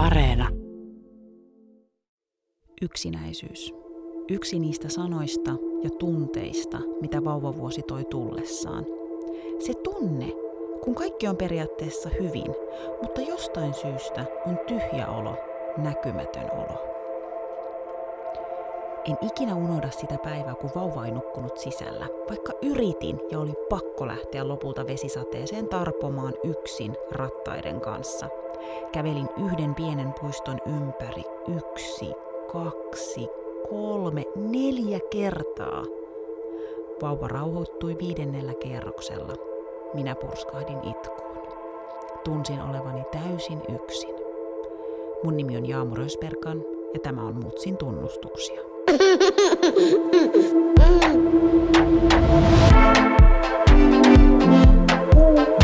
Areena. Yksinäisyys. Yksi niistä sanoista ja tunteista, mitä vauvavuosi toi tullessaan. Se tunne, kun kaikki on periaatteessa hyvin, mutta jostain syystä on tyhjä olo, näkymätön olo. En ikinä unohda sitä päivää, kun vauva ei nukkunut sisällä, vaikka yritin ja oli pakko lähteä lopulta vesisateeseen tarpomaan yksin rattaiden kanssa. Kävelin yhden pienen puiston ympäri yksi, kaksi, kolme, neljä kertaa. Vauva rauhoittui viidennellä kerroksella. Minä purskahdin itkuun. Tunsin olevani täysin yksin. Mun nimi on Jaamu Rösperkan ja tämä on Mutsin tunnustuksia.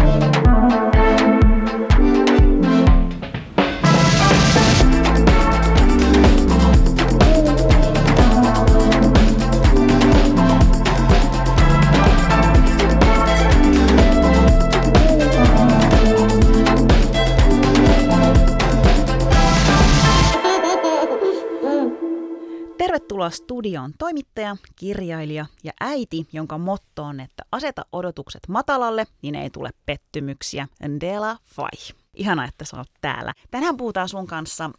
Tervetuloa studioon toimittaja, kirjailija ja äiti, jonka motto on, että aseta odotukset matalalle, niin ei tule pettymyksiä. Ndela Fai. Ihana, että sä oot täällä. Tänään puhutaan sun kanssa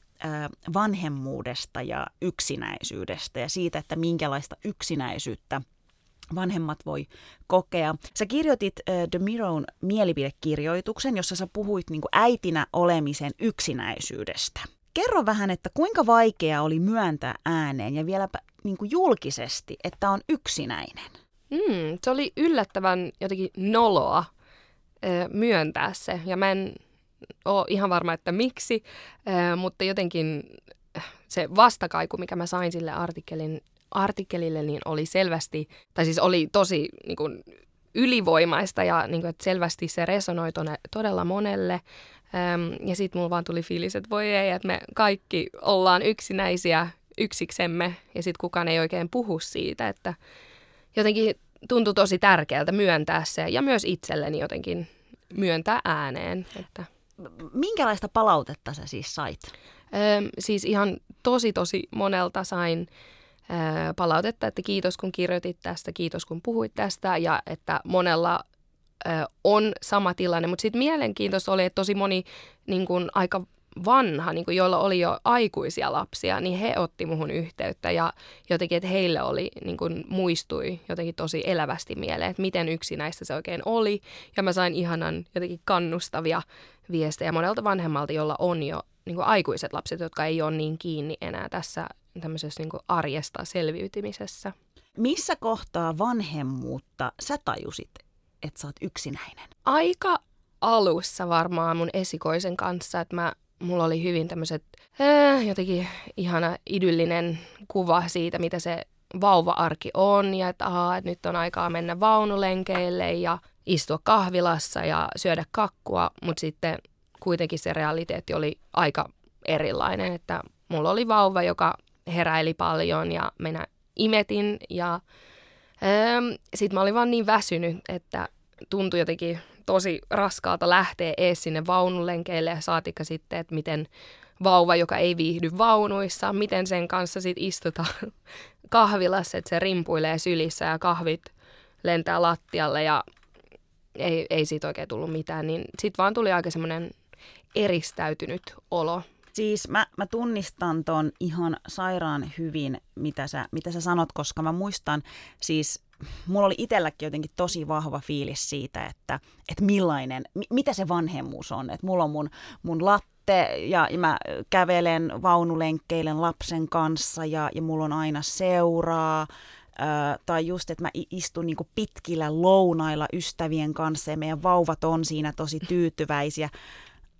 vanhemmuudesta ja yksinäisyydestä ja siitä, että minkälaista yksinäisyyttä vanhemmat voi kokea. Sä kirjoitit uh, The Mirror'n mielipidekirjoituksen, jossa sä puhuit niin äitinä olemisen yksinäisyydestä. Kerro vähän, että kuinka vaikea oli myöntää ääneen ja vieläpä niin kuin julkisesti, että on yksinäinen? Mm, se oli yllättävän jotenkin noloa myöntää se. Ja mä en ole ihan varma, että miksi, mutta jotenkin se vastakaiku, mikä mä sain sille artikkelin, artikkelille, niin oli selvästi, tai siis oli tosi niin kuin, ylivoimaista ja niin kuin, että selvästi se resonoi todella monelle. Öm, ja sitten mulla vaan tuli fiilis, että voi ei, että me kaikki ollaan yksinäisiä yksiksemme ja sitten kukaan ei oikein puhu siitä, että jotenkin tuntui tosi tärkeältä myöntää se ja myös itselleni jotenkin myöntää ääneen. Että. Minkälaista palautetta sä siis sait? Öm, siis ihan tosi tosi monelta sain ö, palautetta, että kiitos kun kirjoitit tästä, kiitos kun puhuit tästä ja että monella on sama tilanne. Mutta sitten mielenkiintoista oli, että tosi moni niin kun, aika vanha, niin kun, joilla oli jo aikuisia lapsia, niin he otti muhun yhteyttä ja jotenkin, että heille oli, niin kun, muistui jotenkin tosi elävästi mieleen, että miten yksinäistä se oikein oli. Ja mä sain ihanan jotenkin kannustavia viestejä monelta vanhemmalta, jolla on jo niin aikuiset lapset, jotka ei ole niin kiinni enää tässä tämmöisessä niin arjesta selviytymisessä. Missä kohtaa vanhemmuutta sä tajusit, että sä oot yksinäinen? Aika alussa varmaan mun esikoisen kanssa, että mä, mulla oli hyvin tämmöiset äh, jotenkin ihana idyllinen kuva siitä, mitä se vauva-arki on ja että, aha, nyt on aikaa mennä vaunulenkeille ja istua kahvilassa ja syödä kakkua, mutta sitten kuitenkin se realiteetti oli aika erilainen, että mulla oli vauva, joka heräili paljon ja minä imetin ja Öö, Sitten mä olin vaan niin väsynyt, että tuntui jotenkin tosi raskaalta lähteä ees sinne vaunulenkeille. Ja saatikka sitten, että miten vauva, joka ei viihdy vaunuissa, miten sen kanssa sitten istutaan kahvilassa, että se rimpuilee sylissä ja kahvit lentää lattialle ja ei, ei siitä oikein tullut mitään, niin sitten vaan tuli aika semmoinen eristäytynyt olo Siis mä, mä tunnistan ton ihan sairaan hyvin, mitä sä, mitä sä sanot, koska mä muistan siis mulla oli itselläkin jotenkin tosi vahva fiilis siitä, että, että millainen, mitä se vanhemmuus on. Että mulla on mun, mun latte ja, ja mä kävelen vaunulenkkeilen lapsen kanssa ja, ja mulla on aina seuraa. Ö, tai just, että mä istun niinku pitkillä lounailla ystävien kanssa ja meidän vauvat on siinä tosi tyytyväisiä.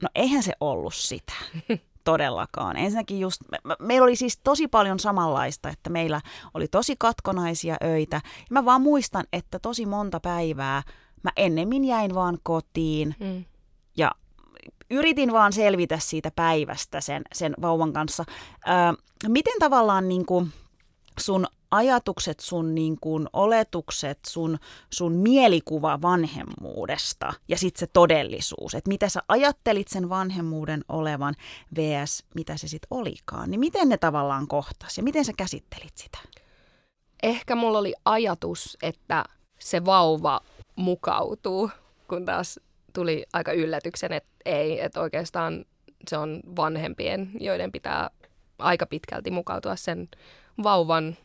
No eihän se ollut sitä todellakaan. Ensinnäkin just, me, meillä oli siis tosi paljon samanlaista, että meillä oli tosi katkonaisia öitä. Ja mä vaan muistan, että tosi monta päivää mä ennemmin jäin vaan kotiin mm. ja yritin vaan selvitä siitä päivästä sen, sen vauvan kanssa. Ö, miten tavallaan niin kuin, sun ajatukset, sun niin kuin oletukset, sun, sun mielikuva vanhemmuudesta ja sitten se todellisuus, että mitä sä ajattelit sen vanhemmuuden olevan vs. mitä se sitten olikaan, niin miten ne tavallaan kohtas ja miten sä käsittelit sitä? Ehkä mulla oli ajatus, että se vauva mukautuu, kun taas tuli aika yllätyksen, että ei, että oikeastaan se on vanhempien, joiden pitää aika pitkälti mukautua sen vauvan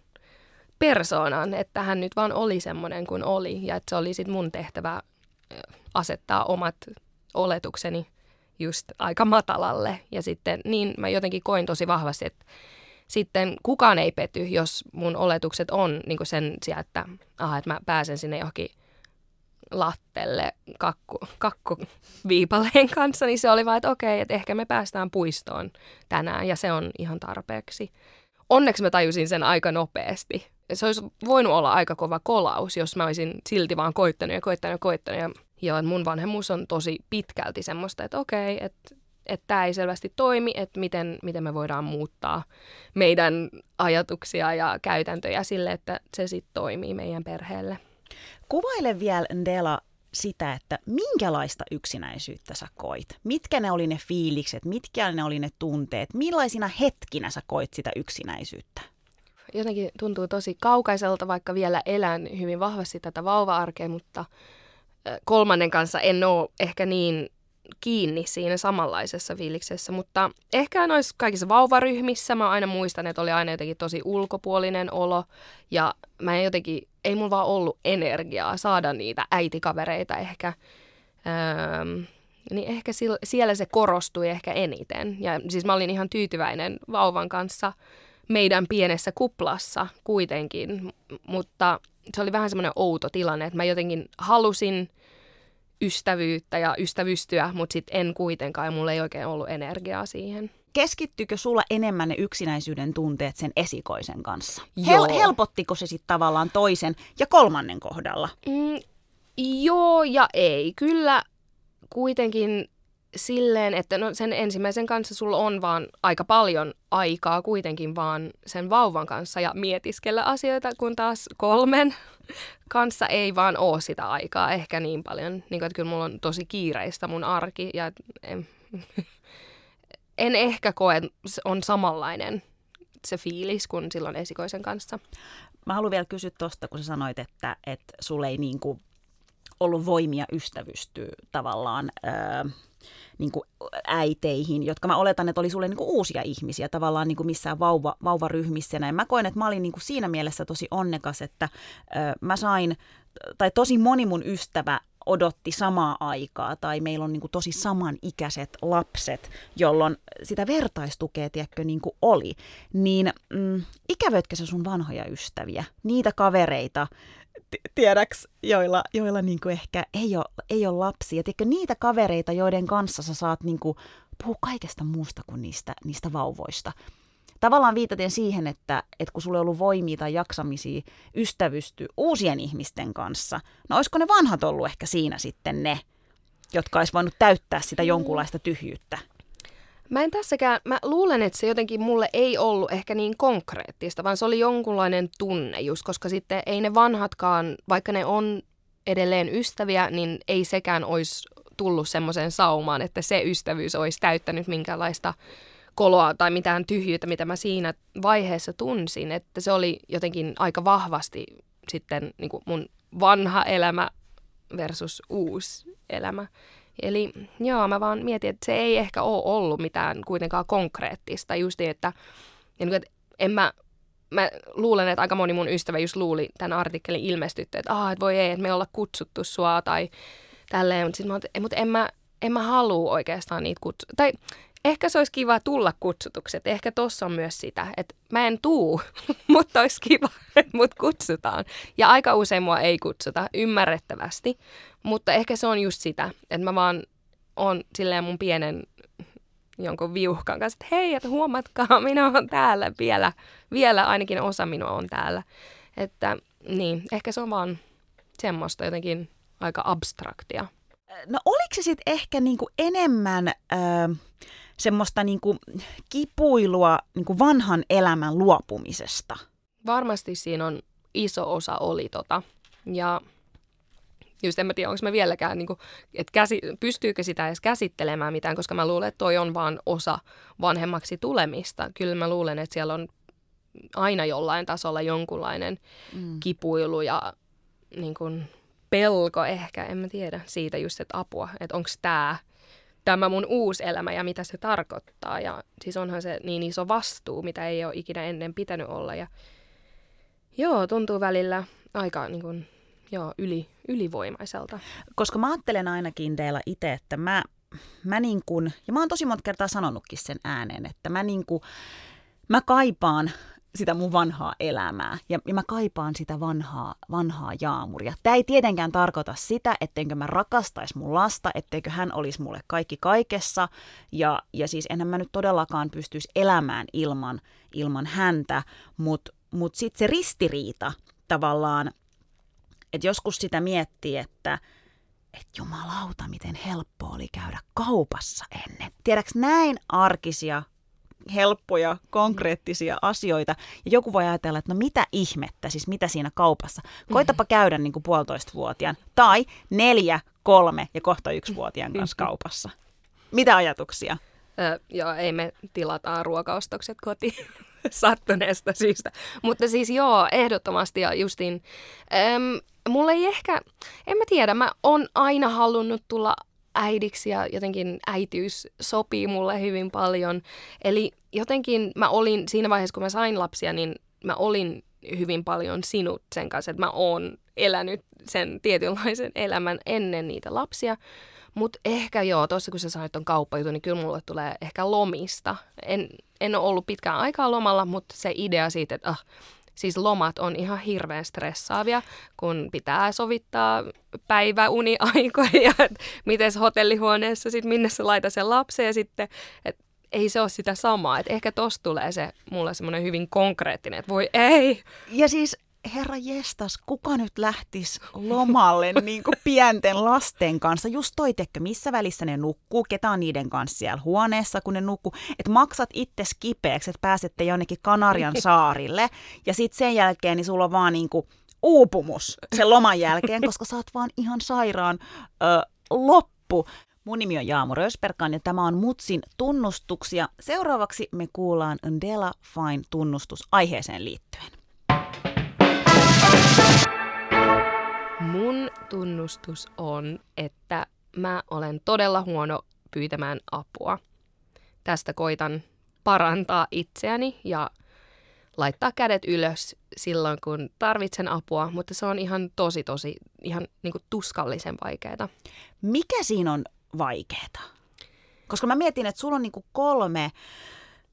persoonaan, että hän nyt vaan oli semmoinen kuin oli ja että se oli sitten mun tehtävä asettaa omat oletukseni just aika matalalle. Ja sitten niin mä jotenkin koin tosi vahvasti, että sitten kukaan ei pety, jos mun oletukset on niin sen sijaan, että, aha, että mä pääsen sinne johonkin lattelle kakku, kakkuviipaleen kanssa, niin se oli vaan, että okei, että ehkä me päästään puistoon tänään ja se on ihan tarpeeksi. Onneksi mä tajusin sen aika nopeasti. Se olisi voinut olla aika kova kolaus, jos mä olisin silti vaan koittanut ja koittanut ja koittanut. Ja, ja mun vanhemmuus on tosi pitkälti semmoista, että okei, että että tämä ei selvästi toimi, että miten, miten me voidaan muuttaa meidän ajatuksia ja käytäntöjä sille, että se sitten toimii meidän perheelle. Kuvaile vielä, Ndela, sitä, että minkälaista yksinäisyyttä sä koit. Mitkä ne oli ne fiilikset, mitkä ne oli ne tunteet, millaisina hetkinä sä koit sitä yksinäisyyttä? Jotenkin tuntuu tosi kaukaiselta, vaikka vielä elän hyvin vahvasti tätä vauva-arkea, mutta kolmannen kanssa en ole ehkä niin kiinni siinä samanlaisessa fiiliksessä, mutta ehkä noissa kaikissa vauvaryhmissä mä aina muistan, että oli aina jotenkin tosi ulkopuolinen olo ja mä en jotenkin, ei mulla vaan ollut energiaa saada niitä äitikavereita ehkä. Öö, niin ehkä siellä se korostui ehkä eniten. Ja siis mä olin ihan tyytyväinen vauvan kanssa meidän pienessä kuplassa kuitenkin, mutta se oli vähän semmoinen outo tilanne, että mä jotenkin halusin – ystävyyttä ja ystävystyä, mutta sitten en kuitenkaan mulla ei oikein ollut energiaa siihen. Keskittyykö sulla enemmän ne yksinäisyyden tunteet sen esikoisen kanssa? Hel- helpottiko se sitten tavallaan toisen ja kolmannen kohdalla? Mm, joo ja ei. Kyllä kuitenkin silleen, että no sen ensimmäisen kanssa sulla on vaan aika paljon aikaa kuitenkin vaan sen vauvan kanssa ja mietiskellä asioita, kun taas kolmen kanssa ei vaan ole sitä aikaa ehkä niin paljon. Niin kuin, että kyllä mulla on tosi kiireistä mun arki ja en, en ehkä koe, on samanlainen se fiilis kuin silloin esikoisen kanssa. Mä haluan vielä kysyä tuosta, kun sä sanoit, että, että sulle ei niin kuin ollut voimia ystävystyä tavallaan... Öö, niin kuin äiteihin, jotka mä oletan, että oli sulle niin kuin uusia ihmisiä tavallaan niin kuin missään vauva, vauvaryhmissä. Ja mä koen, että mä olin niin kuin siinä mielessä tosi onnekas, että ö, mä sain, tai tosi moni mun ystävä odotti samaa aikaa tai meillä on niin kuin tosi samanikäiset lapset, jolloin sitä vertaistukea, tiedätkö, niin kuin oli. Niin mm, ikävöitkö sä sun vanhoja ystäviä, niitä kavereita, tiedäks, joilla, joilla niinku ehkä ei ole, ei ole lapsia. Tiedätkö, niitä kavereita, joiden kanssa sä saat niinku puhua kaikesta muusta kuin niistä, niistä vauvoista. Tavallaan viitaten siihen, että, että kun sulla on ollut voimia tai jaksamisia ystävysty uusien ihmisten kanssa, no olisiko ne vanhat ollut ehkä siinä sitten ne, jotka olisi voinut täyttää sitä mm. jonkunlaista tyhjyyttä? Mä en tässäkään, mä luulen, että se jotenkin mulle ei ollut ehkä niin konkreettista, vaan se oli jonkunlainen tunne just, koska sitten ei ne vanhatkaan, vaikka ne on edelleen ystäviä, niin ei sekään olisi tullut semmoiseen saumaan, että se ystävyys olisi täyttänyt minkäänlaista koloa tai mitään tyhjyyttä, mitä mä siinä vaiheessa tunsin, että se oli jotenkin aika vahvasti sitten niin kuin mun vanha elämä versus uusi elämä. Eli joo, mä vaan mietin, että se ei ehkä ole ollut mitään kuitenkaan konkreettista. Just niin, että, ja niin, että en mä, mä luulen, että aika moni mun ystävä just luuli tämän artikkelin ilmestytty, että, ah, että voi ei, että me olla kutsuttu sua tai tälleen. Mutta sitten mä mutta en mä, en mä halua oikeastaan niitä kutsua. Tai ehkä se olisi kiva tulla kutsutukset. Ehkä tossa on myös sitä, että mä en tuu, mutta olisi kiva, että mut kutsutaan. Ja aika usein mua ei kutsuta, ymmärrettävästi. Mutta ehkä se on just sitä, että mä vaan on silleen mun pienen jonkun viuhkan kanssa, että hei, että huomatkaa, minä olen täällä vielä, vielä ainakin osa minua on täällä. Että niin, ehkä se on vaan semmoista jotenkin aika abstraktia. No oliko se sitten ehkä niinku enemmän... Äh semmoista niin kuin kipuilua niin kuin vanhan elämän luopumisesta. varmasti siinä on iso osa oli tota. Ja just en mä tiedä, onko mä vieläkään, niin kuin, että käsi, pystyykö sitä edes käsittelemään mitään, koska mä luulen, että toi on vaan osa vanhemmaksi tulemista. Kyllä mä luulen, että siellä on aina jollain tasolla jonkunlainen mm. kipuilu ja niin kuin, pelko ehkä, en mä tiedä, siitä just, että apua, että onko tämä tämä mun uusi elämä ja mitä se tarkoittaa. Ja siis onhan se niin iso vastuu, mitä ei ole ikinä ennen pitänyt olla. Ja joo, tuntuu välillä aika niin kuin, joo, yli, ylivoimaiselta. Koska mä ajattelen ainakin teillä itse, että mä, mä niin kuin, ja mä oon tosi monta kertaa sanonutkin sen ääneen, että mä niin kuin, mä kaipaan sitä mun vanhaa elämää ja, ja mä kaipaan sitä vanhaa, vanhaa jaamuria. Tämä ei tietenkään tarkoita sitä, ettenkö mä rakastais mun lasta, etteikö hän olisi mulle kaikki kaikessa ja, ja siis enhän mä nyt todellakaan pystyisi elämään ilman, ilman häntä, mutta mut sitten se ristiriita tavallaan, että joskus sitä miettii, että että jumalauta, miten helppo oli käydä kaupassa ennen. Tiedäks näin arkisia helppoja, konkreettisia asioita. Ja joku voi ajatella, että no mitä ihmettä, siis mitä siinä kaupassa. Koitapa käydä niin kuin puolitoistavuotiaan tai neljä, kolme ja kohta yksivuotiaan kanssa kaupassa. Mitä ajatuksia? Ö, joo, ei me tilataan ruokaostokset kotiin sattuneesta syystä. Mutta siis joo, ehdottomasti ja justiin, äm, mulle ei ehkä, en mä tiedä, mä oon aina halunnut tulla äidiksi ja jotenkin äitiys sopii mulle hyvin paljon. Eli jotenkin mä olin siinä vaiheessa, kun mä sain lapsia, niin mä olin hyvin paljon sinut sen kanssa, että mä oon elänyt sen tietynlaisen elämän ennen niitä lapsia. Mutta ehkä joo, tuossa kun sä sanoit ton kauppajutun, niin kyllä mulle tulee ehkä lomista. En, en ole ollut pitkään aikaa lomalla, mutta se idea siitä, että ah, Siis lomat on ihan hirveän stressaavia, kun pitää sovittaa päiväuniaikoja ja miten hotellihuoneessa sitten minne se laita sen lapsen ja sitten, että ei se ole sitä samaa. Että ehkä tosta tulee se mulle semmoinen hyvin konkreettinen, että voi ei. Ja siis herra jestas, kuka nyt lähtisi lomalle niin kuin pienten lasten kanssa? Just toi, tekkö, missä välissä ne nukkuu, ketä on niiden kanssa siellä huoneessa, kun ne nukkuu. Että maksat itse kipeäksi, että pääsette jonnekin Kanarian saarille. Ja sitten sen jälkeen niin sulla on vaan niin kuin uupumus sen loman jälkeen, koska sä oot vaan ihan sairaan ö, loppu. Mun nimi on Jaamu Rösperkan ja tämä on Mutsin tunnustuksia. Seuraavaksi me kuullaan Ndela Fine tunnustus aiheeseen liittyen. Mun tunnustus on, että mä olen todella huono pyytämään apua. Tästä koitan parantaa itseäni ja laittaa kädet ylös silloin, kun tarvitsen apua, mutta se on ihan tosi, tosi, ihan niin kuin tuskallisen vaikeaa. Mikä siinä on vaikeaa? Koska mä mietin, että sulla on niin kuin kolme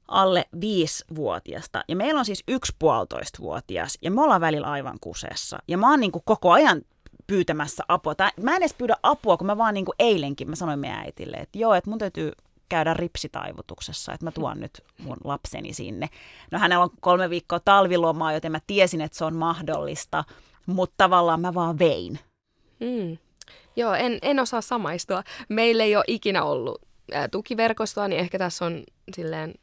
alle viisivuotiasta. Ja meillä on siis yksi puolitoistavuotias ja me ollaan välillä aivan kusessa. Ja mä oon niin kuin koko ajan pyytämässä apua. Tai mä en edes pyydä apua, kun mä vaan niin kuin eilenkin mä sanoin meidän äitille, että joo, että mun täytyy käydä ripsitaivutuksessa, että mä tuon nyt mun lapseni sinne. No hänellä on kolme viikkoa talvilomaa, joten mä tiesin, että se on mahdollista, mutta tavallaan mä vaan vein. Mm. Joo, en, en osaa samaistua. Meillä ei ole ikinä ollut tukiverkostoa, niin ehkä tässä on silleen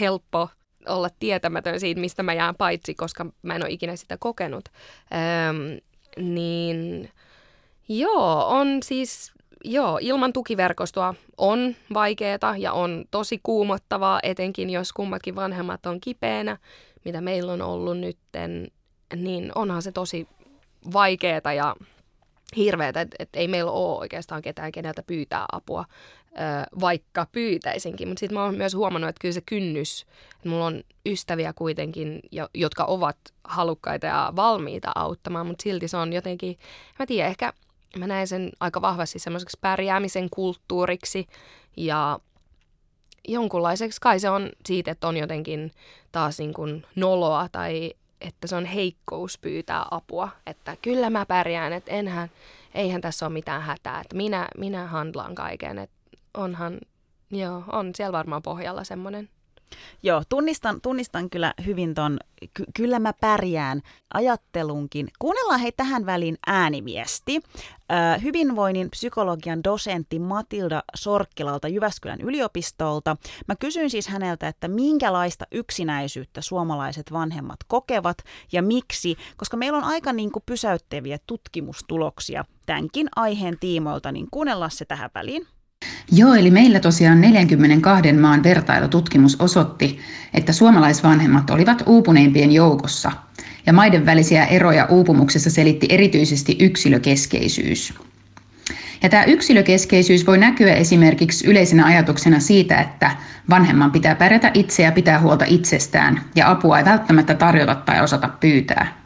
helppo olla tietämätön siitä, mistä mä jään paitsi, koska mä en ole ikinä sitä kokenut. Öm, niin joo, on siis, joo, ilman tukiverkostoa on vaikeaa ja on tosi kuumottavaa, etenkin jos kummatkin vanhemmat on kipeänä, mitä meillä on ollut nytten, niin onhan se tosi vaikeaa ja hirveätä, että et ei meillä ole oikeastaan ketään, keneltä pyytää apua vaikka pyytäisinkin. Mutta sitten mä oon myös huomannut, että kyllä se kynnys, että mulla on ystäviä kuitenkin, jotka ovat halukkaita ja valmiita auttamaan, mutta silti se on jotenkin, mä tiedän, ehkä mä näen sen aika vahvasti semmoiseksi pärjäämisen kulttuuriksi ja jonkunlaiseksi. Kai se on siitä, että on jotenkin taas niin kuin noloa tai että se on heikkous pyytää apua, että kyllä mä pärjään, että enhän, eihän tässä ole mitään hätää, että minä, minä handlaan kaiken, että onhan, joo, on siellä varmaan pohjalla semmoinen. Joo, tunnistan, tunnistan kyllä hyvin ton ky- kyllä mä pärjään ajattelunkin. Kuunnellaan hei tähän väliin ääniviesti. Ö, hyvinvoinnin psykologian dosentti Matilda Sorkkilalta Jyväskylän yliopistolta. Mä kysyin siis häneltä, että minkälaista yksinäisyyttä suomalaiset vanhemmat kokevat ja miksi, koska meillä on aika niin kuin pysäyttäviä tutkimustuloksia tämänkin aiheen tiimoilta, niin kuunnellaan se tähän väliin. Joo, eli meillä tosiaan 42 maan vertailututkimus osoitti, että suomalaisvanhemmat olivat uupuneimpien joukossa, ja maiden välisiä eroja uupumuksessa selitti erityisesti yksilökeskeisyys. Ja tämä yksilökeskeisyys voi näkyä esimerkiksi yleisenä ajatuksena siitä, että vanhemman pitää pärjätä itse ja pitää huolta itsestään, ja apua ei välttämättä tarjota tai osata pyytää.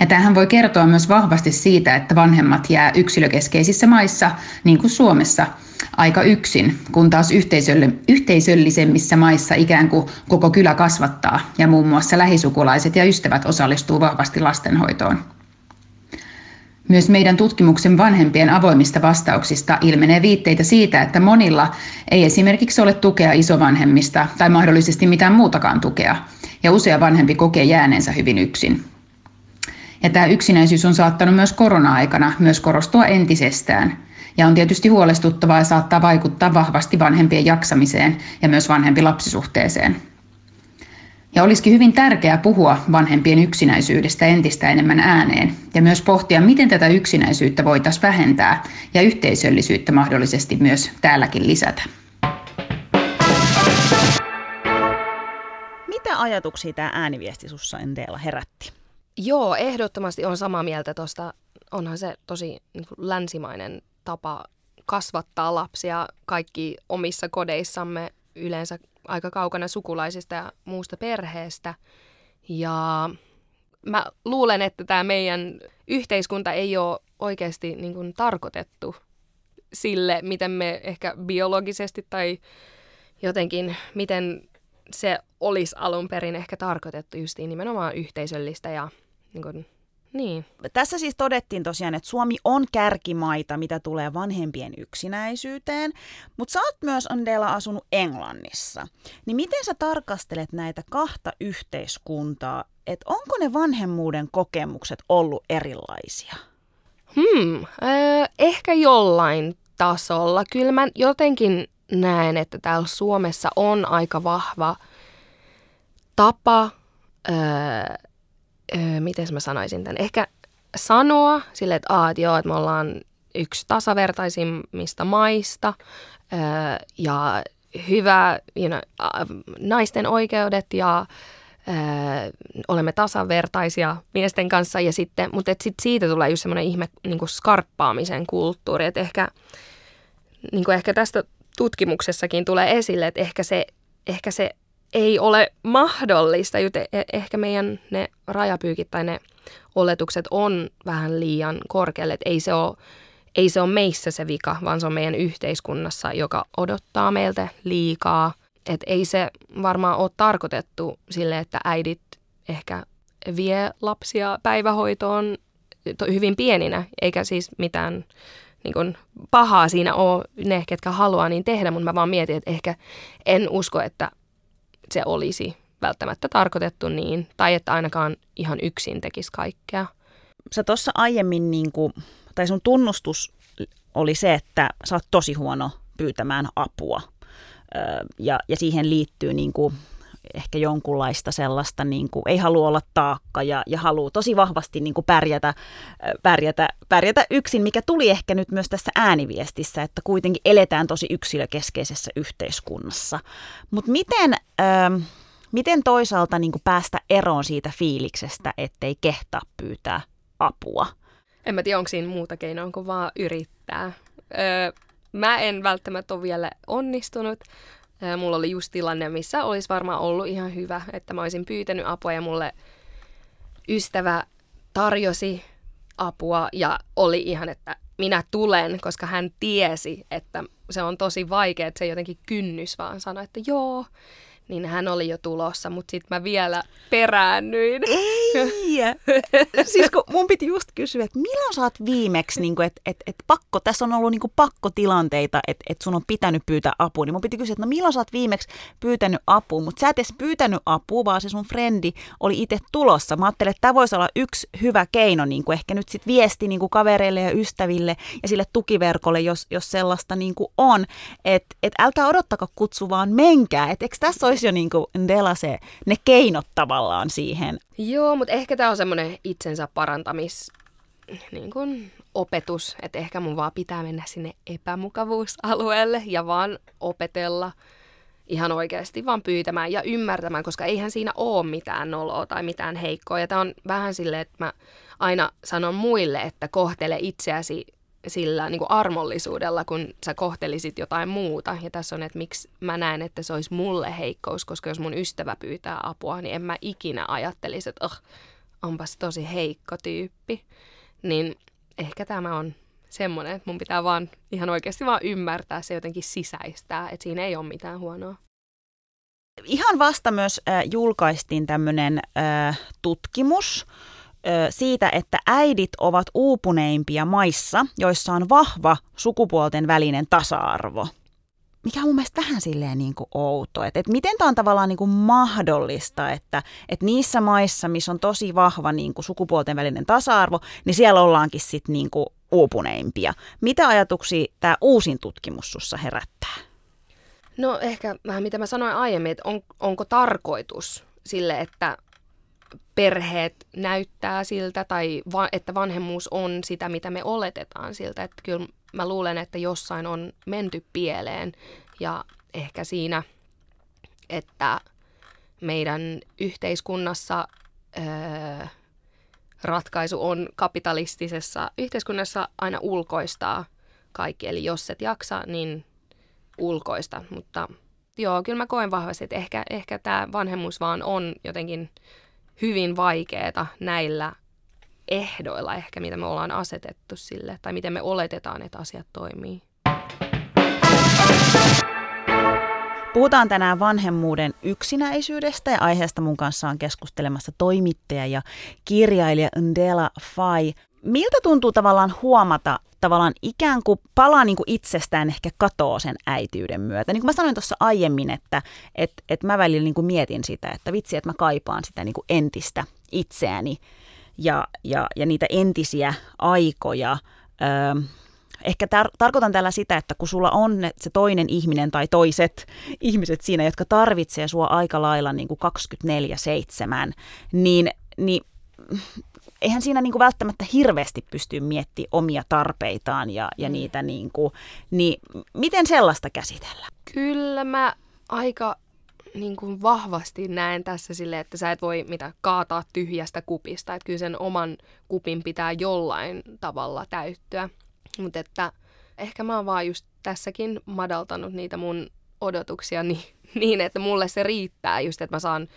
Ja tähän voi kertoa myös vahvasti siitä, että vanhemmat jää yksilökeskeisissä maissa, niin kuin Suomessa, aika yksin, kun taas yhteisöllisemmissä maissa ikään kuin koko kylä kasvattaa ja muun muassa lähisukulaiset ja ystävät osallistuu vahvasti lastenhoitoon. Myös meidän tutkimuksen vanhempien avoimista vastauksista ilmenee viitteitä siitä, että monilla ei esimerkiksi ole tukea isovanhemmista tai mahdollisesti mitään muutakaan tukea, ja usea vanhempi kokee jääneensä hyvin yksin. Ja tämä yksinäisyys on saattanut myös korona-aikana myös korostua entisestään. Ja on tietysti huolestuttavaa ja saattaa vaikuttaa vahvasti vanhempien jaksamiseen ja myös vanhempi lapsisuhteeseen. Ja olisikin hyvin tärkeää puhua vanhempien yksinäisyydestä entistä enemmän ääneen ja myös pohtia, miten tätä yksinäisyyttä voitaisiin vähentää ja yhteisöllisyyttä mahdollisesti myös täälläkin lisätä. Mitä ajatuksia tämä ääniviesti Enteella herätti? Joo, ehdottomasti on samaa mieltä tuosta. Onhan se tosi niin kuin länsimainen tapa kasvattaa lapsia kaikki omissa kodeissamme yleensä aika kaukana sukulaisista ja muusta perheestä. Ja mä luulen, että tämä meidän yhteiskunta ei ole oikeasti niin kuin, tarkoitettu sille, miten me ehkä biologisesti tai jotenkin, miten se olisi alun perin ehkä tarkoitettu justiin nimenomaan yhteisöllistä ja niin kuin, niin. Tässä siis todettiin tosiaan, että Suomi on kärkimaita, mitä tulee vanhempien yksinäisyyteen, mutta sä oot myös Andela asunut Englannissa. Niin miten sä tarkastelet näitä kahta yhteiskuntaa, että onko ne vanhemmuuden kokemukset ollut erilaisia? Hmm, äh, ehkä jollain tasolla. Kyllä mä jotenkin näen, että täällä Suomessa on aika vahva tapa äh, öö, miten mä sanoisin tämän, ehkä sanoa sille, että, että joo, että me ollaan yksi tasavertaisimmista maista öö, ja hyvä you know, naisten oikeudet ja öö, olemme tasavertaisia miesten kanssa, ja sitten, mutta et sit siitä tulee just semmoinen ihme niin kuin skarppaamisen kulttuuri, että ehkä, niin kuin ehkä tästä tutkimuksessakin tulee esille, että ehkä se, ehkä se ei ole mahdollista. Joten ehkä meidän ne rajapyykit tai ne oletukset on vähän liian korkealle. Että ei se ole ei se ole meissä se vika, vaan se on meidän yhteiskunnassa, joka odottaa meiltä liikaa. Että ei se varmaan ole tarkoitettu sille, että äidit ehkä vie lapsia päivähoitoon hyvin pieninä, eikä siis mitään niin kuin, pahaa siinä ole ne, ketkä haluaa niin tehdä, mutta mä vaan mietin, että ehkä en usko, että se olisi välttämättä tarkoitettu niin, tai että ainakaan ihan yksin tekisi kaikkea. Sä tuossa aiemmin, niin kuin, tai sun tunnustus oli se, että sä oot tosi huono pyytämään apua. ja, ja siihen liittyy niin kuin, ehkä jonkunlaista sellaista, niin kuin, ei halua olla taakka ja, ja haluaa tosi vahvasti niin kuin pärjätä, pärjätä, pärjätä yksin, mikä tuli ehkä nyt myös tässä ääniviestissä, että kuitenkin eletään tosi yksilökeskeisessä yhteiskunnassa. Mutta miten, ähm, miten toisaalta niin päästä eroon siitä fiiliksestä, ettei kehtaa pyytää apua? En mä tiedä, onko siinä muuta keinoa kuin vaan yrittää. Öö, mä en välttämättä ole vielä onnistunut, Mulla oli just tilanne, missä olisi varmaan ollut ihan hyvä, että mä olisin pyytänyt apua ja mulle ystävä tarjosi apua ja oli ihan, että minä tulen, koska hän tiesi, että se on tosi vaikea, että se jotenkin kynnys vaan sanoi, että joo, niin hän oli jo tulossa, mutta sitten mä vielä peräännyin. Ei! siis kun mun piti just kysyä, että milloin sä oot viimeksi, niin että et, et pakko, tässä on ollut niin pakkotilanteita, että et sun on pitänyt pyytää apua, niin mun piti kysyä, että no milloin sä oot viimeksi pyytänyt apua, mutta sä et edes pyytänyt apua, vaan se sun frendi oli itse tulossa. Mä ajattelin, että tämä voisi olla yksi hyvä keino, niin kuin ehkä nyt sitten viesti niin kuin kavereille ja ystäville ja sille tukiverkolle, jos, jos sellaista niin kuin on, että et älkää odottako kutsu, vaan menkää. Että eikö tässä olisi jo niin kuin se, ne keinot tavallaan siihen? Joo, mutta ehkä tämä on semmoinen itsensä parantamis niin kuin opetus, että ehkä mun vaan pitää mennä sinne epämukavuusalueelle ja vaan opetella ihan oikeasti vaan pyytämään ja ymmärtämään, koska eihän siinä ole mitään noloa tai mitään heikkoa. Ja tämä on vähän silleen, että mä aina sanon muille, että kohtele itseäsi sillä niin kuin armollisuudella, kun sä kohtelisit jotain muuta. Ja tässä on, että miksi mä näen, että se olisi mulle heikkous, koska jos mun ystävä pyytää apua, niin en mä ikinä ajattelisi, että oh, onpas tosi heikko tyyppi. Niin ehkä tämä on semmoinen, että mun pitää vaan ihan oikeasti vaan ymmärtää se jotenkin sisäistää, että siinä ei ole mitään huonoa. Ihan vasta myös äh, julkaistiin tämmöinen äh, tutkimus, siitä, että äidit ovat uupuneimpia maissa, joissa on vahva sukupuolten välinen tasa-arvo. Mikä on mun mielestä vähän silleen niin kuin outo, että, että miten tämä on tavallaan niin kuin mahdollista, että, että niissä maissa, missä on tosi vahva niin kuin sukupuolten välinen tasa-arvo, niin siellä ollaankin sitten niin kuin uupuneimpia. Mitä ajatuksia tämä uusin tutkimus sussa herättää? No ehkä vähän mitä mä sanoin aiemmin, että on, onko tarkoitus sille, että perheet näyttää siltä tai va- että vanhemmuus on sitä, mitä me oletetaan siltä. Että kyllä mä luulen, että jossain on menty pieleen ja ehkä siinä, että meidän yhteiskunnassa öö, ratkaisu on kapitalistisessa yhteiskunnassa aina ulkoistaa kaikki. Eli jos et jaksa, niin ulkoista. Mutta joo, kyllä mä koen vahvasti, että ehkä, ehkä tämä vanhemmuus vaan on jotenkin hyvin vaikeaa näillä ehdoilla ehkä, mitä me ollaan asetettu sille, tai miten me oletetaan, että asiat toimii. Puhutaan tänään vanhemmuuden yksinäisyydestä ja aiheesta mun kanssa on keskustelemassa toimittaja ja kirjailija Ndela Fai. Miltä tuntuu tavallaan huomata, tavallaan ikään kuin palaa niin kuin itsestään ehkä katoo sen äityyden myötä. Niin kuin mä sanoin tuossa aiemmin, että et, et mä välillä niin kuin mietin sitä, että vitsi, että mä kaipaan sitä niin kuin entistä itseäni ja, ja, ja niitä entisiä aikoja. Öö, ehkä tar- tarkoitan tällä sitä, että kun sulla on se toinen ihminen tai toiset ihmiset siinä, jotka tarvitsee sua aika lailla niin kuin 24-7, niin, niin eihän siinä niin kuin välttämättä hirveästi pysty miettimään omia tarpeitaan ja, ja mm. niitä, niin, kuin, niin miten sellaista käsitellä? Kyllä mä aika niin kuin vahvasti näen tässä sille, että sä et voi mitä kaataa tyhjästä kupista, että kyllä sen oman kupin pitää jollain tavalla täyttyä. Mutta että ehkä mä oon vaan just tässäkin madaltanut niitä mun odotuksia niin, niin, että mulle se riittää just, että mä saan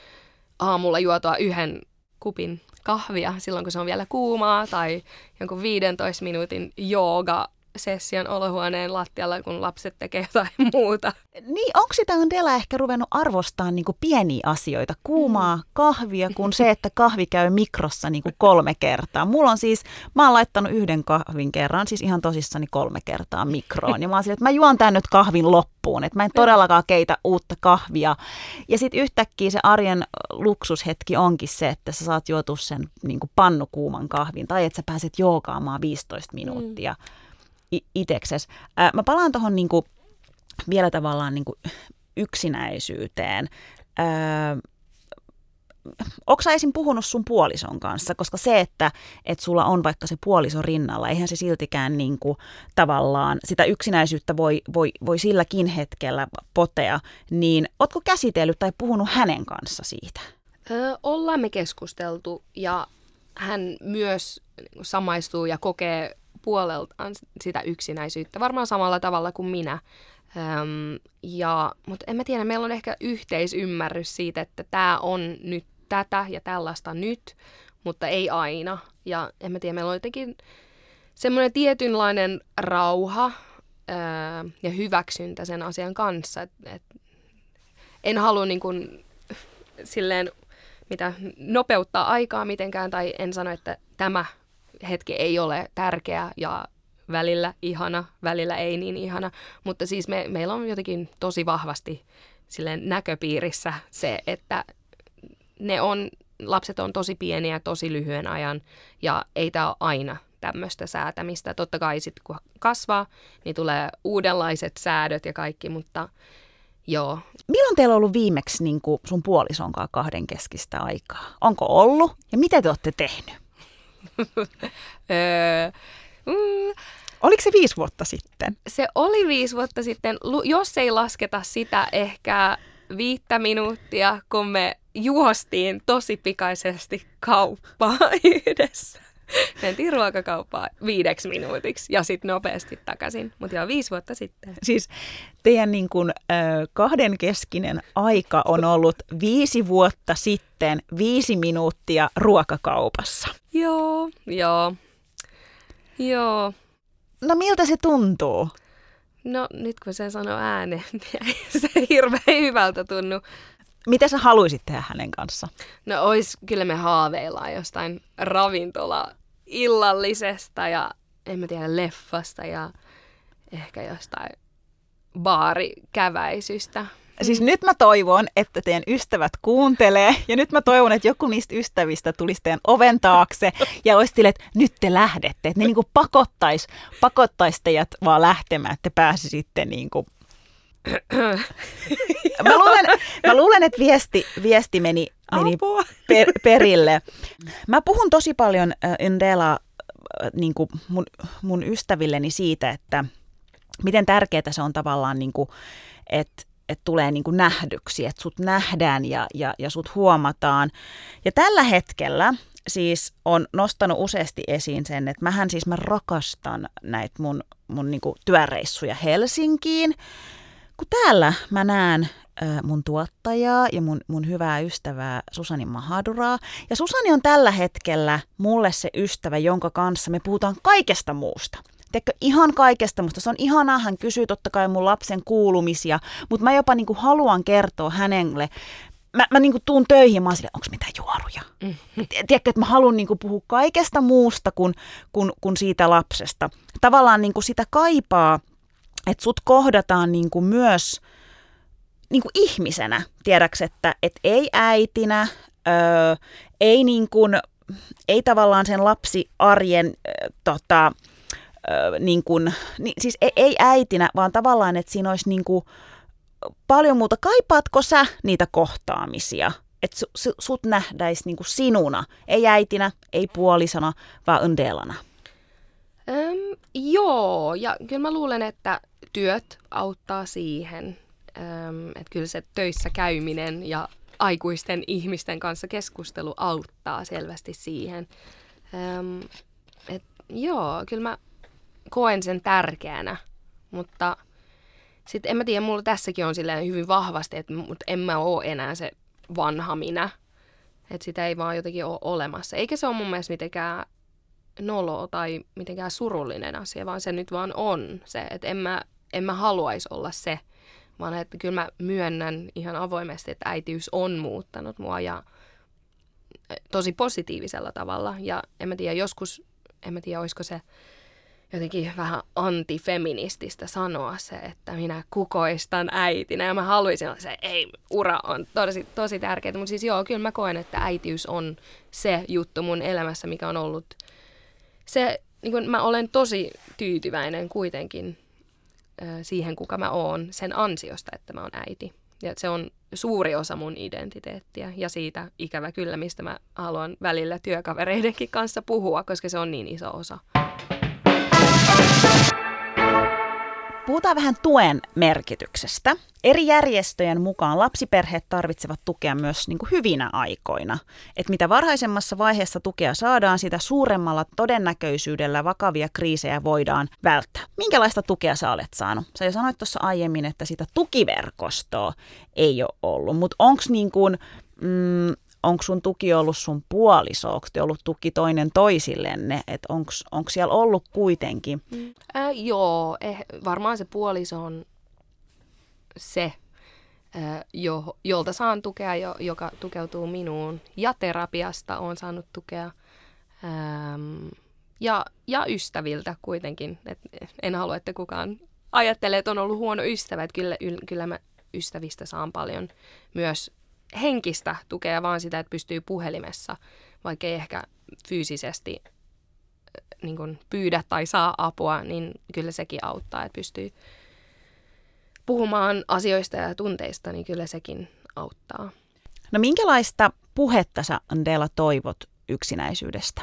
aamulla juotua yhden kupin kahvia silloin, kun se on vielä kuumaa, tai jonkun 15 minuutin jooga session olohuoneen lattialla, kun lapset tekee jotain muuta. Niin, onko sitä Dela ehkä ruvennut arvostaa niin kuin pieniä asioita, kuumaa mm. kahvia, kun se, että kahvi käy mikrossa niin kuin kolme kertaa. Mulla on siis, mä oon laittanut yhden kahvin kerran, siis ihan tosissani kolme kertaa mikroon. Ja mä oon sille, että mä juon tän nyt kahvin loppuun, että mä en todellakaan keitä uutta kahvia. Ja sitten yhtäkkiä se arjen luksushetki onkin se, että sä saat juotu sen niin kuin pannukuuman kahvin, tai että sä pääset joogaamaan 15 minuuttia. Mm itekses. Mä palaan tuohon niinku vielä tavallaan niinku yksinäisyyteen. Onko sä esim. puhunut sun puolison kanssa? Koska se, että et sulla on vaikka se puoliso rinnalla, eihän se siltikään niinku, tavallaan sitä yksinäisyyttä voi, voi, voi silläkin hetkellä potea. Niin ootko käsitellyt tai puhunut hänen kanssa siitä? Öö, ollaan me keskusteltu ja hän myös samaistuu ja kokee puoleltaan sitä yksinäisyyttä, varmaan samalla tavalla kuin minä. Öm, ja, mutta en mä tiedä, meillä on ehkä yhteisymmärrys siitä, että tämä on nyt tätä ja tällaista nyt, mutta ei aina. Ja en mä tiedä, meillä on jotenkin semmoinen tietynlainen rauha öö, ja hyväksyntä sen asian kanssa, että et, en halua niin kuin, silleen mitä nopeuttaa aikaa mitenkään tai en sano, että tämä hetki ei ole tärkeä ja välillä ihana, välillä ei niin ihana, mutta siis me, meillä on jotenkin tosi vahvasti silleen näköpiirissä se, että ne on, lapset on tosi pieniä tosi lyhyen ajan ja ei tämä ole aina tämmöistä säätämistä. Totta kai sitten kun kasvaa, niin tulee uudenlaiset säädöt ja kaikki, mutta joo. Milloin teillä on ollut viimeksi niin sun puolisonkaan kahden keskistä aikaa? Onko ollut ja mitä te olette tehnyt? Öö, mm, Oliko se viisi vuotta sitten? se oli viisi vuotta sitten, jos ei lasketa sitä ehkä viittä minuuttia, kun me juostiin tosi pikaisesti kauppaa yhdessä. Mentiin ruokakauppaan viideksi minuutiksi ja sitten nopeasti takaisin. Mutta joo, viisi vuotta sitten. Siis teidän niin kuin, ö, kahden keskinen aika on ollut viisi vuotta sitten viisi minuuttia ruokakaupassa. Joo, joo. Joo. No miltä se tuntuu? No nyt kun sen sanoo ääneen, niin ei se hirveän hyvältä tunnu. Mitä sä haluaisit tehdä hänen kanssa? No ois, kyllä me haaveillaan jostain ravintola illallisesta ja en mä tiedä leffasta ja ehkä jostain baarikäväisystä. Siis nyt mä toivon, että teidän ystävät kuuntelee ja nyt mä toivon, että joku niistä ystävistä tulisi teidän oven taakse ja olisi sille, että nyt te lähdette. Että ne niinku pakottais, pakottais teidät vaan lähtemään, että te pääsisitte niinku mä, luulen, mä luulen, että viesti, viesti meni, meni Apua. per, perille. Mä puhun tosi paljon äh, Indela äh, niin kuin mun, mun ystävilleni siitä, että miten tärkeää se on tavallaan, niin kuin, että että tulee niin kuin nähdyksi, että sut nähdään ja, ja, ja sut huomataan. Ja tällä hetkellä siis on nostanut useasti esiin sen, että mähän siis mä rakastan näitä mun, mun niin kuin työreissuja Helsinkiin, kun täällä mä näen mun tuottajaa ja mun, mun hyvää ystävää Susani Mahaduraa. Ja Susani on tällä hetkellä mulle se ystävä, jonka kanssa me puhutaan kaikesta muusta. Teekö ihan kaikesta, mutta se on ihanaa, hän kysyy totta kai mun lapsen kuulumisia, mutta mä jopa niinku haluan kertoa hänelle, mä, mä niinku tuun töihin, mä oon silleen, onko mitään juoruja? Tiedätkö, että mä haluan niinku puhua kaikesta muusta kuin, kuin, kuin siitä lapsesta. Tavallaan niinku sitä kaipaa, että sut kohdataan niinku myös niinku ihmisenä, tiedäks, että et ei äitinä, öö, ei, niinku, ei tavallaan sen lapsiarjen ö, tota, ö, niin kuin, niin, siis ei, ei äitinä, vaan tavallaan, että siinä olisi niin kuin paljon muuta. Kaipaatko sä niitä kohtaamisia? Että su, su, sut nähdäisi niin kuin sinuna, ei äitinä, ei puolisona, vaan undelana. Öm, joo, ja kyllä mä luulen, että työt auttaa siihen. Öm, että kyllä se töissä käyminen ja aikuisten ihmisten kanssa keskustelu auttaa selvästi siihen. Öm, et, joo, kyllä mä koen sen tärkeänä, mutta sitten en mä tiedä, mulla tässäkin on silleen hyvin vahvasti, että mut en mä oo enää se vanha minä. Että sitä ei vaan jotenkin ole olemassa. Eikä se ole mun mielestä mitenkään nolo tai mitenkään surullinen asia, vaan se nyt vaan on se, että en mä, en mä haluaisi olla se, vaan että kyllä mä myönnän ihan avoimesti, että äitiys on muuttanut mua ja tosi positiivisella tavalla. Ja en mä tiedä, joskus, en mä tiedä, olisiko se jotenkin vähän antifeminististä sanoa se, että minä kukoistan äitinä. Ja mä haluaisin olla se, ei, ura on tosi, tosi tärkeää. Mutta siis joo, kyllä mä koen, että äitiys on se juttu mun elämässä, mikä on ollut se, niin mä olen tosi tyytyväinen kuitenkin siihen, kuka mä oon sen ansiosta, että mä oon äiti. Ja se on suuri osa mun identiteettiä ja siitä ikävä kyllä, mistä mä haluan välillä työkavereidenkin kanssa puhua, koska se on niin iso osa. Puhutaan vähän tuen merkityksestä. Eri järjestöjen mukaan lapsiperheet tarvitsevat tukea myös niin kuin hyvinä aikoina. Et mitä varhaisemmassa vaiheessa tukea saadaan, sitä suuremmalla todennäköisyydellä vakavia kriisejä voidaan välttää. Minkälaista tukea sä olet saanut? Sä jo sanoit tuossa aiemmin, että sitä tukiverkostoa ei ole ollut, mutta onko niin mm, onko sun tuki ollut sun puoliso, onko te ollut tuki toinen toisillenne, että onko siellä ollut kuitenkin? Äh, joo, eh, varmaan se puoliso on se, jo, jolta saan tukea, jo, joka tukeutuu minuun. Ja terapiasta olen saanut tukea. Ähm, ja, ja ystäviltä kuitenkin. Et en halua, että kukaan ajattelee, että on ollut huono ystävä. Että kyllä, kyllä mä ystävistä saan paljon myös henkistä tukea, vaan sitä, että pystyy puhelimessa, vaikka ei ehkä fyysisesti niin kuin pyydä tai saa apua, niin kyllä sekin auttaa, että pystyy puhumaan asioista ja tunteista, niin kyllä sekin auttaa. No minkälaista puhetta sä Andela toivot yksinäisyydestä?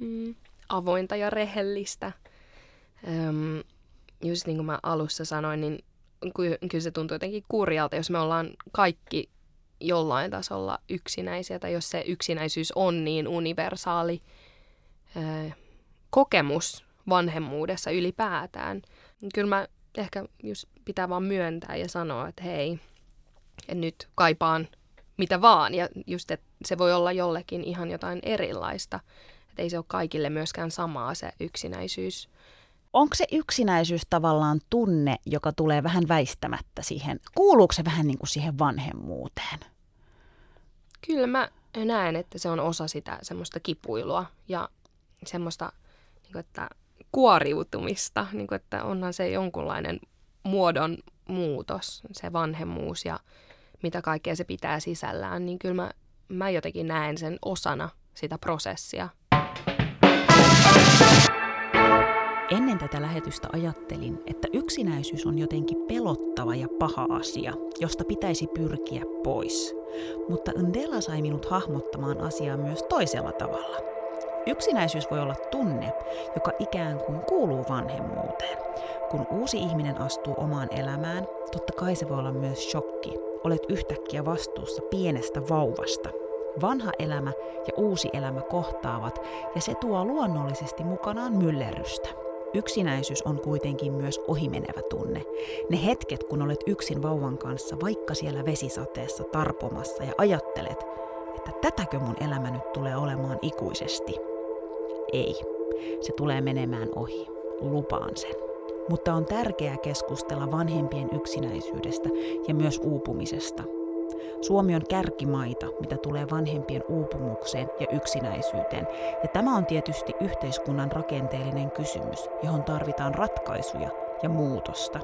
Mm, avointa ja rehellistä. Öm, just niin kuin mä alussa sanoin, niin kyllä se tuntuu jotenkin kurjalta, jos me ollaan kaikki jollain tasolla yksinäisiä, tai jos se yksinäisyys on niin universaali ö, kokemus vanhemmuudessa ylipäätään. Kyllä mä ehkä just pitää vaan myöntää ja sanoa, että hei, että nyt kaipaan mitä vaan. Ja just, että se voi olla jollekin ihan jotain erilaista. Että ei se ole kaikille myöskään samaa se yksinäisyys. Onko se yksinäisyys tavallaan tunne, joka tulee vähän väistämättä siihen? Kuuluuko se vähän niin kuin siihen vanhemmuuteen? Kyllä mä näen, että se on osa sitä semmoista kipuilua ja semmoista, niin kuin, että kuoriutumista, niin kuin, että onhan se jonkunlainen muodon muutos, se vanhemmuus ja mitä kaikkea se pitää sisällään, niin kyllä mä, mä jotenkin näen sen osana sitä prosessia. Ennen tätä lähetystä ajattelin, että yksinäisyys on jotenkin pelottava ja paha asia, josta pitäisi pyrkiä pois. Mutta Ndela sai minut hahmottamaan asiaa myös toisella tavalla – Yksinäisyys voi olla tunne, joka ikään kuin kuuluu vanhemmuuteen. Kun uusi ihminen astuu omaan elämään, totta kai se voi olla myös shokki. Olet yhtäkkiä vastuussa pienestä vauvasta. Vanha elämä ja uusi elämä kohtaavat ja se tuo luonnollisesti mukanaan myllerrystä. Yksinäisyys on kuitenkin myös ohimenevä tunne. Ne hetket, kun olet yksin vauvan kanssa, vaikka siellä vesisateessa tarpomassa ja ajattelet, että tätäkö mun elämä nyt tulee olemaan ikuisesti – ei. Se tulee menemään ohi. Lupaan sen. Mutta on tärkeää keskustella vanhempien yksinäisyydestä ja myös uupumisesta. Suomi on kärkimaita, mitä tulee vanhempien uupumukseen ja yksinäisyyteen, ja tämä on tietysti yhteiskunnan rakenteellinen kysymys, johon tarvitaan ratkaisuja ja muutosta.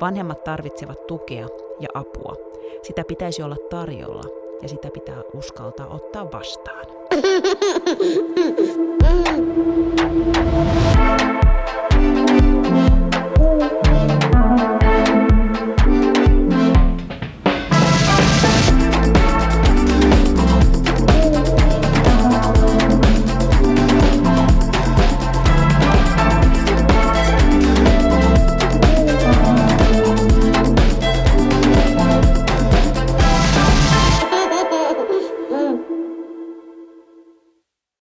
Vanhemmat tarvitsevat tukea ja apua. Sitä pitäisi olla tarjolla ja sitä pitää uskaltaa ottaa vastaan.